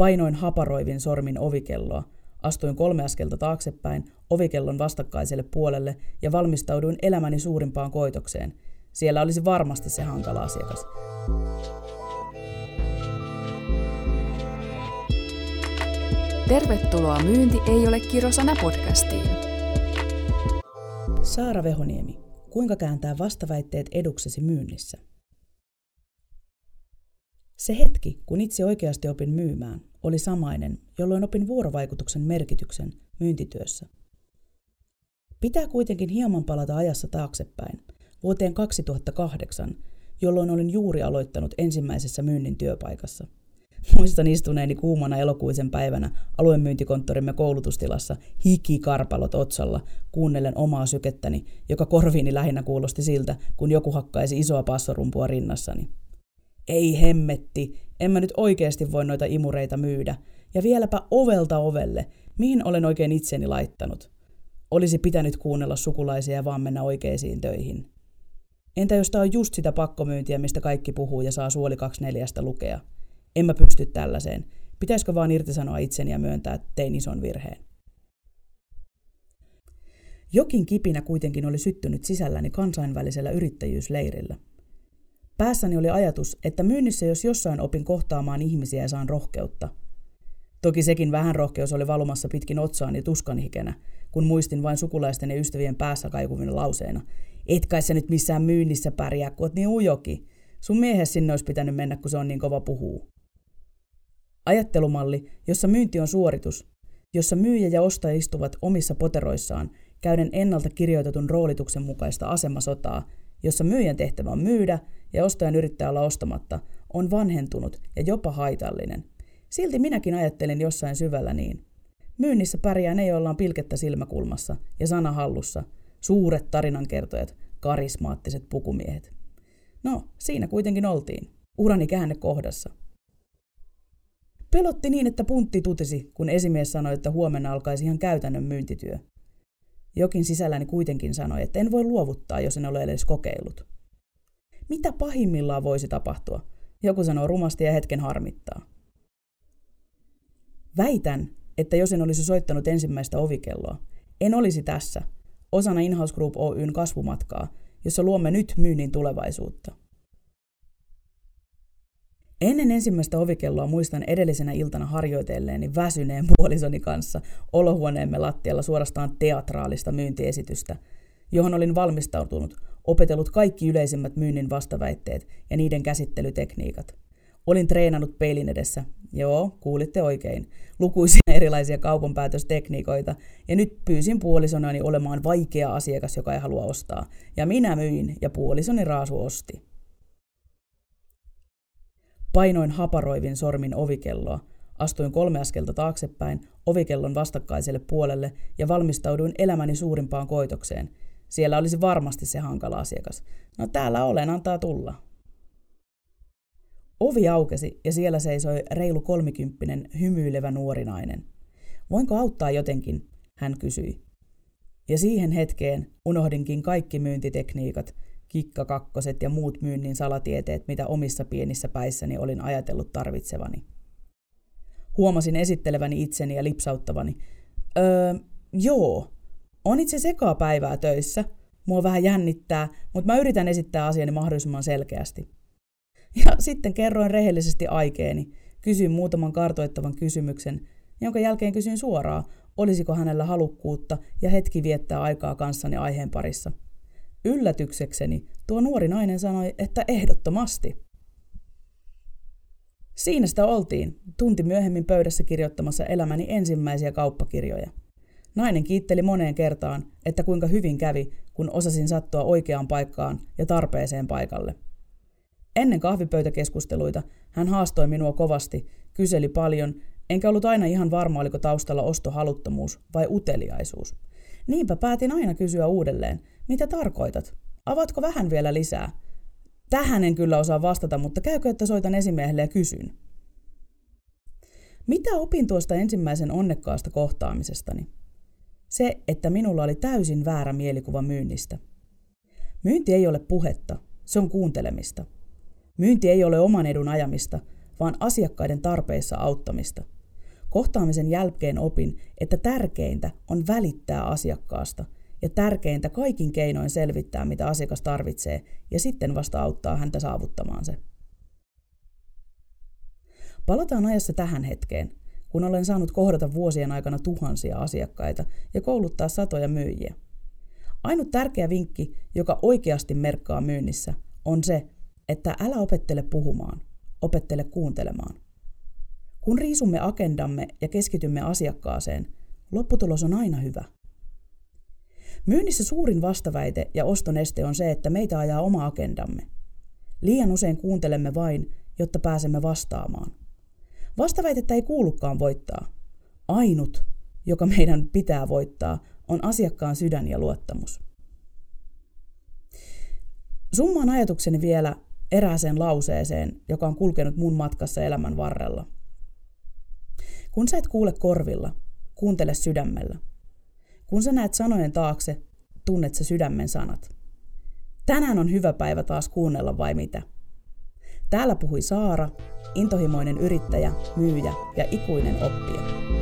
Painoin haparoivin sormin ovikelloa. Astuin kolme askelta taaksepäin ovikellon vastakkaiselle puolelle ja valmistauduin elämäni suurimpaan koitokseen. Siellä olisi varmasti se hankala asiakas. Tervetuloa Myynti ei ole kirosana podcastiin. Saara Vehoniemi, kuinka kääntää vastaväitteet eduksesi myynnissä? Se hetki, kun itse oikeasti opin myymään, oli samainen, jolloin opin vuorovaikutuksen merkityksen myyntityössä. Pitää kuitenkin hieman palata ajassa taaksepäin, vuoteen 2008, jolloin olin juuri aloittanut ensimmäisessä myynnin työpaikassa. Muistan istuneeni kuumana elokuisen päivänä aluemyyntikonttorimme koulutustilassa hikikarpalot otsalla, kuunnellen omaa sykettäni, joka korviini lähinnä kuulosti siltä, kun joku hakkaisi isoa passorumpua rinnassani. Ei hemmetti, en mä nyt oikeasti voi noita imureita myydä. Ja vieläpä ovelta ovelle, mihin olen oikein itseni laittanut. Olisi pitänyt kuunnella sukulaisia ja vaan mennä oikeisiin töihin. Entä jos tämä on just sitä pakkomyyntiä, mistä kaikki puhuu ja saa suoli 24 lukea? En mä pysty tällaiseen. Pitäisikö vaan irtisanoa itseni ja myöntää, että tein ison virheen? Jokin kipinä kuitenkin oli syttynyt sisälläni kansainvälisellä yrittäjyysleirillä – Päässäni oli ajatus, että myynnissä jos jossain opin kohtaamaan ihmisiä ja saan rohkeutta. Toki sekin vähän rohkeus oli valumassa pitkin otsaani tuskanhikenä, kun muistin vain sukulaisten ja ystävien päässä kaikuvina lauseena. Et kai sä nyt missään myynnissä pärjää, kun oot niin ujoki. Sun miehes sinne olisi pitänyt mennä, kun se on niin kova puhuu. Ajattelumalli, jossa myynti on suoritus, jossa myyjä ja ostaja istuvat omissa poteroissaan, käyden ennalta kirjoitetun roolituksen mukaista asemasotaa, jossa myyjän tehtävä on myydä ja ostajan yrittää olla ostamatta, on vanhentunut ja jopa haitallinen. Silti minäkin ajattelin jossain syvällä niin. Myynnissä pärjää ne, joilla on pilkettä silmäkulmassa ja sana hallussa, suuret tarinankertojat, karismaattiset pukumiehet. No, siinä kuitenkin oltiin. Urani käänne kohdassa. Pelotti niin, että puntti tutisi, kun esimies sanoi, että huomenna alkaisi ihan käytännön myyntityö. Jokin sisälläni kuitenkin sanoi, että en voi luovuttaa, jos en ole edes kokeillut. Mitä pahimmillaan voisi tapahtua? Joku sanoo rumasti ja hetken harmittaa. Väitän, että jos en olisi soittanut ensimmäistä ovikelloa, en olisi tässä, osana Inhouse Group Oyn kasvumatkaa, jossa luomme nyt myynnin tulevaisuutta. Ennen ensimmäistä ovikelloa muistan edellisenä iltana harjoitelleeni väsyneen puolisoni kanssa olohuoneemme lattialla suorastaan teatraalista myyntiesitystä, johon olin valmistautunut, opetellut kaikki yleisimmät myynnin vastaväitteet ja niiden käsittelytekniikat. Olin treenannut peilin edessä, joo, kuulitte oikein, lukuisia erilaisia kaupanpäätöstekniikoita, ja nyt pyysin puolisonani olemaan vaikea asiakas, joka ei halua ostaa. Ja minä myin, ja puolisoni raasu osti. Painoin haparoivin sormin ovikelloa. Astuin kolme askelta taaksepäin ovikellon vastakkaiselle puolelle ja valmistauduin elämäni suurimpaan koitokseen. Siellä olisi varmasti se hankala asiakas. No täällä olen, antaa tulla. Ovi aukesi ja siellä seisoi reilu kolmikymppinen hymyilevä nuori nainen. Voinko auttaa jotenkin? Hän kysyi. Ja siihen hetkeen unohdinkin kaikki myyntitekniikat – kikkakakkoset ja muut myynnin salatieteet, mitä omissa pienissä päissäni olin ajatellut tarvitsevani. Huomasin esitteleväni itseni ja lipsauttavani. Öö, joo, on itse sekaa päivää töissä. Mua vähän jännittää, mutta mä yritän esittää asiani mahdollisimman selkeästi. Ja sitten kerroin rehellisesti aikeeni, kysyin muutaman kartoittavan kysymyksen, jonka jälkeen kysyin suoraan, olisiko hänellä halukkuutta ja hetki viettää aikaa kanssani aiheen parissa – Yllätyksekseni tuo nuori nainen sanoi, että ehdottomasti. Siinä sitä oltiin, tunti myöhemmin pöydässä kirjoittamassa elämäni ensimmäisiä kauppakirjoja. Nainen kiitteli moneen kertaan, että kuinka hyvin kävi, kun osasin sattua oikeaan paikkaan ja tarpeeseen paikalle. Ennen kahvipöytäkeskusteluita hän haastoi minua kovasti, kyseli paljon, enkä ollut aina ihan varma, oliko taustalla ostohaluttomuus vai uteliaisuus. Niinpä päätin aina kysyä uudelleen, mitä tarkoitat? Avatko vähän vielä lisää? Tähän en kyllä osaa vastata, mutta käykö, että soitan esimiehelle ja kysyn. Mitä opin tuosta ensimmäisen onnekkaasta kohtaamisestani? Se, että minulla oli täysin väärä mielikuva myynnistä. Myynti ei ole puhetta, se on kuuntelemista. Myynti ei ole oman edun ajamista, vaan asiakkaiden tarpeissa auttamista. Kohtaamisen jälkeen opin, että tärkeintä on välittää asiakkaasta ja tärkeintä kaikin keinoin selvittää, mitä asiakas tarvitsee ja sitten vasta auttaa häntä saavuttamaan se. Palataan ajassa tähän hetkeen, kun olen saanut kohdata vuosien aikana tuhansia asiakkaita ja kouluttaa satoja myyjiä. Ainut tärkeä vinkki, joka oikeasti merkkaa myynnissä, on se, että älä opettele puhumaan, opettele kuuntelemaan. Kun riisumme agendamme ja keskitymme asiakkaaseen, lopputulos on aina hyvä. Myynnissä suurin vastaväite ja ostoneste on se, että meitä ajaa oma agendamme. Liian usein kuuntelemme vain, jotta pääsemme vastaamaan. Vastaväitettä ei kuulukaan voittaa. Ainut, joka meidän pitää voittaa, on asiakkaan sydän ja luottamus. Summaan ajatukseni vielä erääseen lauseeseen, joka on kulkenut mun matkassa elämän varrella. Kun sä et kuule korvilla, kuuntele sydämellä. Kun sä näet sanojen taakse, tunnet sä sydämen sanat. Tänään on hyvä päivä taas kuunnella vai mitä? Täällä puhui Saara, intohimoinen yrittäjä, myyjä ja ikuinen oppija.